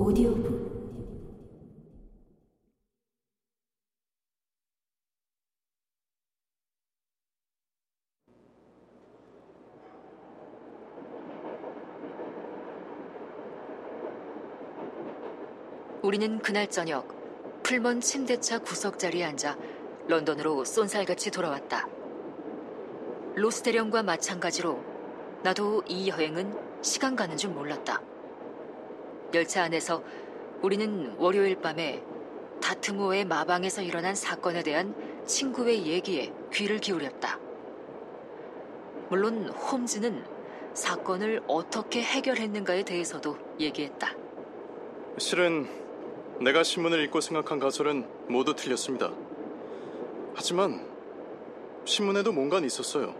오디오북 우리는 그날 저녁 풀먼 침대차 구석 자리에 앉아 런던으로 쏜살같이 돌아왔다. 로스 대령과 마찬가지로 나도 이 여행은 시간 가는 줄 몰랐다. 열차 안에서 우리는 월요일 밤에 다트모의 마방에서 일어난 사건에 대한 친구의 얘기에 귀를 기울였다. 물론 홈즈는 사건을 어떻게 해결했는가에 대해서도 얘기했다. 실은 내가 신문을 읽고 생각한 가설은 모두 틀렸습니다. 하지만 신문에도 뭔가 있었어요.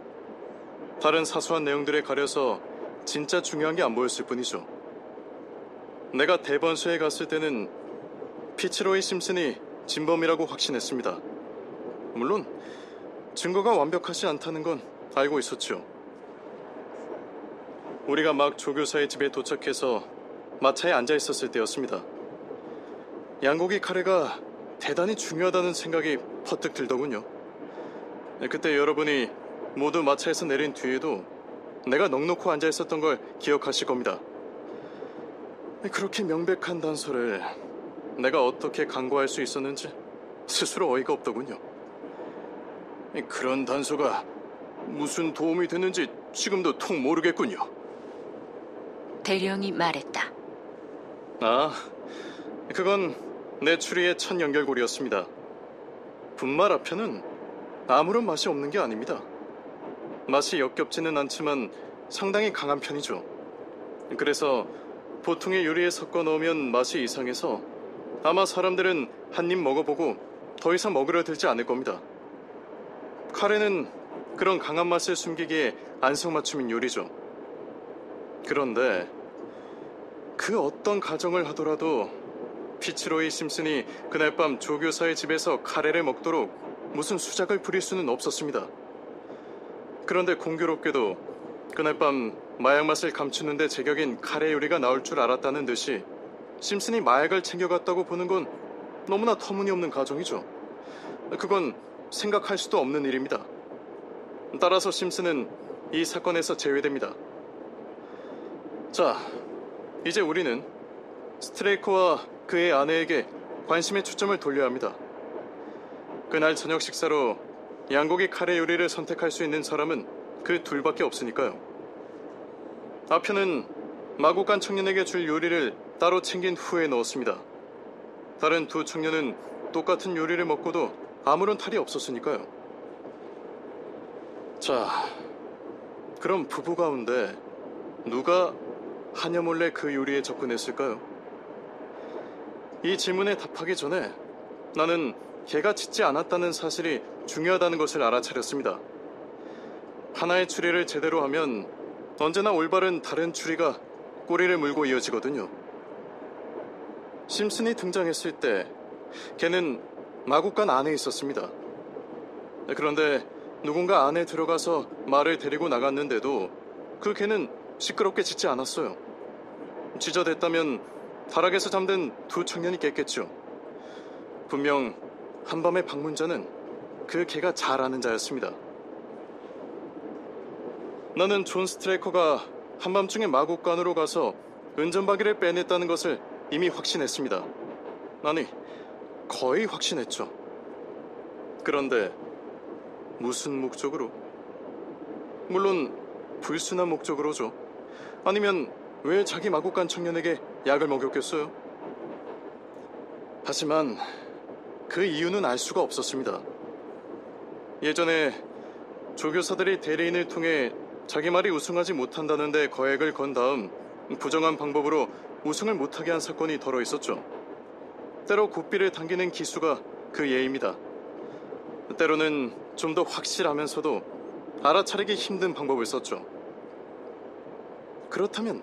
다른 사소한 내용들에 가려서 진짜 중요한 게 안 보였을 뿐이죠. 내가 대번수에 갔을 때는 피츠로이 심슨이 진범이라고 확신했습니다. 물론 증거가 완벽하지 않다는 건 알고 있었죠. 우리가 막 조교사의 집에 도착해서 마차에 앉아 있었을 때였습니다. 양고기 카레가 대단히 중요하다는 생각이 퍼뜩 들더군요. 네, 그때 여러분이 모두 마차에서 내린 뒤에도 내가 넉넉히 앉아 있었던 걸 기억하실 겁니다. 네, 그렇게 명백한 단서를 내가 어떻게 강구할 수 있었는지 스스로 어이가 없더군요. 네, 그런 단서가 무슨 도움이 됐는지 지금도 통 모르겠군요. 대령이 말했다. 아, 그건 내 추리의 첫 연결고리였습니다. 분말 앞에는 아무런 맛이 없는 게 아닙니다. 맛이 역겹지는 않지만 상당히 강한 편이죠. 그래서 보통의 요리에 섞어 넣으면 맛이 이상해서 아마 사람들은 한 입 먹어보고 더 이상 먹으려 들지 않을 겁니다. 카레는 그런 강한 맛을 숨기기에 안성맞춤인 요리죠. 그런데 그 어떤 가정을 하더라도 피츠로이 심슨이 그날 밤 조교사의 집에서 카레를 먹도록 무슨 수작을 부릴 수는 없었습니다. 그런데 공교롭게도 그날 밤 마약 맛을 감추는데 제격인 카레 요리가 나올 줄 알았다는 듯이 심슨이 마약을 챙겨갔다고 보는 건 너무나 터무니없는 가정이죠. 그건 생각할 수도 없는 일입니다. 따라서 심슨은 이 사건에서 제외됩니다. 자, 이제 우리는 스트레이커와 그의 아내에게 관심의 초점을 돌려야 합니다. 그날 저녁 식사로 양고기 카레 요리를 선택할 수 있는 사람은 그 둘밖에 없으니까요. 아편은 마구 간 청년에게 줄 요리를 따로 챙긴 후에 넣었습니다. 다른 두 청년은 똑같은 요리를 먹고도 아무런 탈이 없었으니까요. 자, 그럼 부부 가운데 누가 하녀 몰래 그 요리에 접근했을까요? 이 질문에 답하기 전에 나는 개가 짖지 않았다는 사실이 중요하다는 것을 알아차렸습니다. 하나의 추리를 제대로 하면 언제나 올바른 다른 추리가 꼬리를 물고 이어지거든요. 심슨이 등장했을 때 개는 마구간 안에 있었습니다. 그런데 누군가 안에 들어가서 말을 데리고 나갔는데도 그 개는 시끄럽게 짖지 않았어요. 짖어댔다면 다락에서 잠든 두 청년이 깼겠죠. 분명 한밤의 방문자는 그 개가 잘 아는 자였습니다. 나는 존 스트레이커가 한밤중에 마곡간으로 가서 은전박이를 빼냈다는 것을 이미 확신했습니다. 아니, 거의 확신했죠. 그런데 무슨 목적으로? 물론 불순한 목적으로죠. 아니면 왜 자기 마곡간 청년에게 약을 먹였겠어요? 하지만 그 이유는 알 수가 없었습니다. 예전에 조교사들이 대리인을 통해 자기 말이 우승하지 못한다는데 거액을 건 다음 부정한 방법으로 우승을 못하게 한 사건이 덜어 있었죠. 때로 고삐를 당기는 기수가 그 예입니다. 때로는 좀 더 확실하면서도 알아차리기 힘든 방법을 썼죠. 그렇다면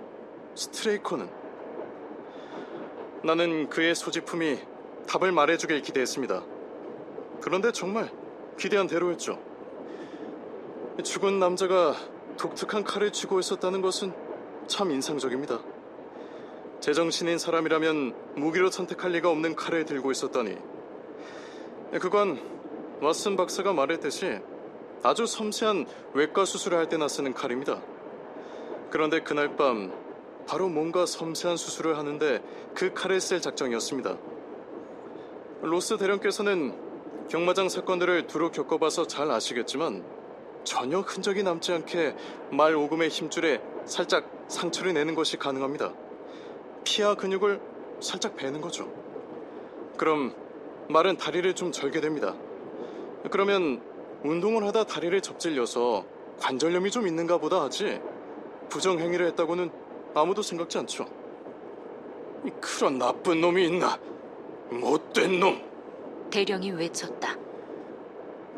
스트레이커는 나는 그의 소지품이 답을 말해주길 기대했습니다. 그런데 정말 기대한 대로였죠. 죽은 남자가 독특한 칼을 쥐고 있었다는 것은 참 인상적입니다. 제정신인 사람이라면 무기로 선택할 리가 없는 칼을 들고 있었다니. 그건 왓슨 박사가 말했듯이 아주 섬세한 외과 수술을 할 때나 쓰는 칼입니다. 그런데 그날 밤 바로 뭔가 섬세한 수술을 하는데 그 칼을 쓸 작정이었습니다. 로스 대령께서는 경마장 사건들을 두루 겪어봐서 잘 아시겠지만 전혀 흔적이 남지 않게 말 오금의 힘줄에 살짝 상처를 내는 것이 가능합니다. 피와 근육을 살짝 베는 거죠. 그럼 말은 다리를 좀 절게 됩니다. 그러면 운동을 하다 다리를 접질려서 관절염이 좀 있는가 보다 하지 부정행위를 했다고는 아무도 생각지 않죠. 그런 나쁜 놈이 있나? 못된 놈! 대령이 외쳤다.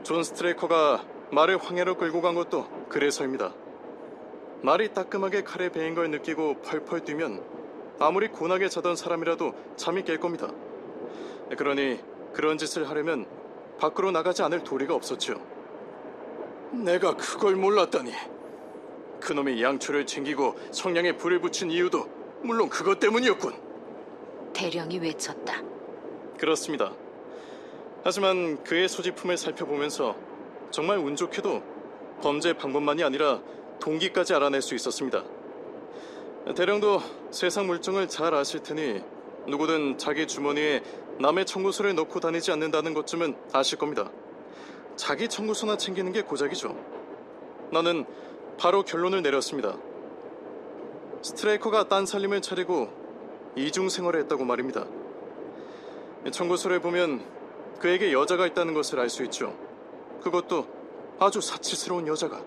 존 스트레이커가 말을 황야로 끌고 간 것도 그래서입니다. 말이 따끔하게 칼에 베인 걸 느끼고 펄펄 뛰면 아무리 곤하게 자던 사람이라도 잠이 깰 겁니다. 그러니 그런 짓을 하려면 밖으로 나가지 않을 도리가 없었죠. 내가 그걸 몰랐다니. 그놈이 양초를 챙기고 성냥에 불을 붙인 이유도 물론 그것 때문이었군. 대령이 외쳤다. 그렇습니다. 하지만 그의 소지품을 살펴보면서 정말 운 좋게도 범죄 방법만이 아니라 동기까지 알아낼 수 있었습니다. 대령도 세상 물정을 잘 아실 테니 누구든 자기 주머니에 남의 청구서를 넣고 다니지 않는다는 것쯤은 아실 겁니다. 자기 청구서나 챙기는 게 고작이죠. 나는 바로 결론을 내렸습니다. 스트레이커가 딴 살림을 차리고 이중 생활을 했다고 말입니다. 청구서를 보면 그에게 여자가 있다는 것을 알 수 있죠. 그것도 아주 사치스러운 여자가.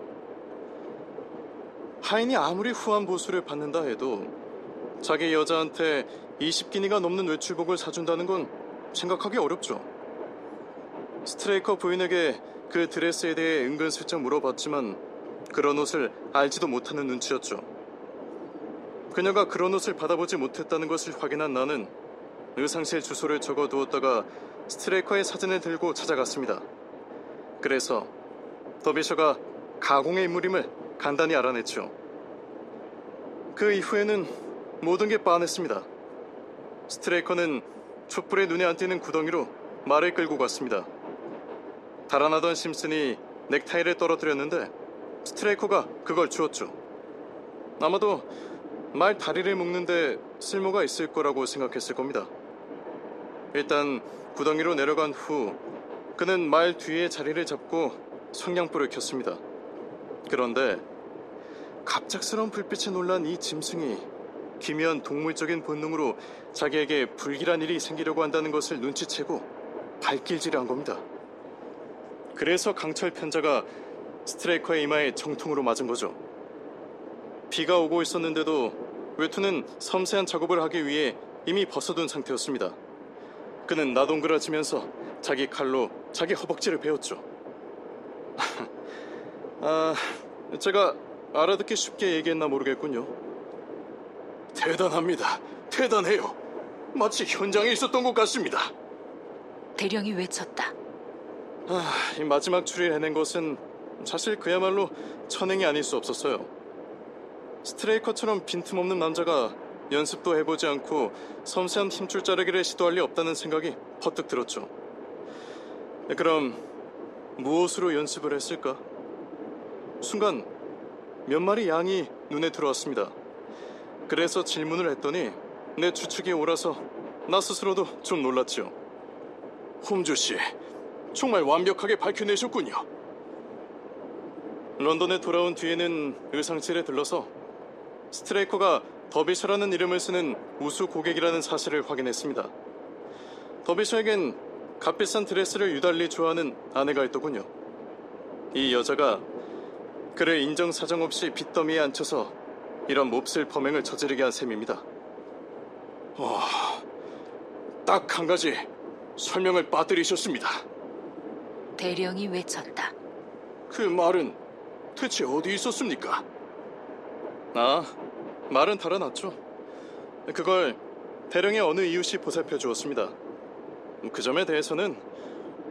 하인이 아무리 후한 보수를 받는다 해도 자기 여자한테 20기니가 넘는 외출복을 사준다는 건 생각하기 어렵죠. 스트레이커 부인에게 그 드레스에 대해 은근슬쩍 물어봤지만 그런 옷을 알지도 못하는 눈치였죠. 그녀가 그런 옷을 받아보지 못했다는 것을 확인한 나는 의상실 주소를 적어 두었다가 스트레이커의 사진을 들고 찾아갔습니다. 그래서 더비셔가 가공의 인물임을 간단히 알아냈죠. 그 이후에는 모든 게 빤했습니다. 스트레이커는 촛불에 눈에 안 띄는 구덩이로 말을 끌고 갔습니다. 달아나던 심슨이 넥타이를 떨어뜨렸는데 스트레이커가 그걸 주었죠. 아마도 말 다리를 묶는데 쓸모가 있을 거라고 생각했을 겁니다. 일단 구덩이로 내려간 후 그는 말 뒤에 자리를 잡고 성냥불을 켰습니다. 그런데 갑작스러운 불빛에 놀란 이 짐승이 기묘한 동물적인 본능으로 자기에게 불길한 일이 생기려고 한다는 것을 눈치채고 발길질을 한 겁니다. 그래서 강철 편자가 스트레이커의 이마에 정통으로 맞은 거죠. 비가 오고 있었는데도 외투는 섬세한 작업을 하기 위해 이미 벗어둔 상태였습니다. 그는 나동그라지면서 자기 칼로 자기 허벅지를 베었죠. 아, 제가 알아듣기 쉽게 얘기했나 모르겠군요. 대단합니다. 대단해요. 마치 현장에 있었던 것 같습니다. 대령이 외쳤다. 아, 이 마지막 추리를 해낸 것은 사실 그야말로 천행이 아닐 수 없었어요. 스트레이커처럼 빈틈없는 남자가 연습도 해보지 않고 섬세한 힘줄 자르기를 시도할 리 없다는 생각이 퍼뜩 들었죠. 그럼 무엇으로 연습을 했을까? 순간 몇 마리 양이 눈에 들어왔습니다. 그래서 질문을 했더니 내 추측이 옳아서 나 스스로도 좀 놀랐죠. 홈주 씨, 정말 완벽하게 밝혀내셨군요. 런던에 돌아온 뒤에는 의상실에 들러서 스트레이커가 더비셔라는 이름을 쓰는 우수 고객이라는 사실을 확인했습니다. 더비셔에겐 값비싼 드레스를 유달리 좋아하는 아내가 있더군요. 이 여자가 그를 인정사정 없이 빚더미에 앉혀서 이런 몹쓸 범행을 저지르게 한 셈입니다. 와, 딱 한 가지 설명을 빠뜨리셨습니다. 대령이 외쳤다. 그 말은 대체 어디 있었습니까? 아, 말은 달아났죠. 그걸 대령의 어느 이웃이 보살펴 주었습니다. 그 점에 대해서는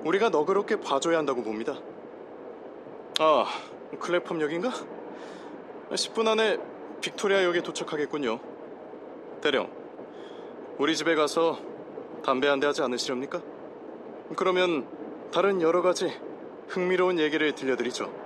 우리가 너그럽게 봐줘야 한다고 봅니다. 아, 클레펌역인가? 10분 안에 빅토리아역에 도착하겠군요. 대령, 우리 집에 가서 담배 한 대 하지 않으시렵니까? 그러면 다른 여러 가지 흥미로운 얘기를 들려드리죠.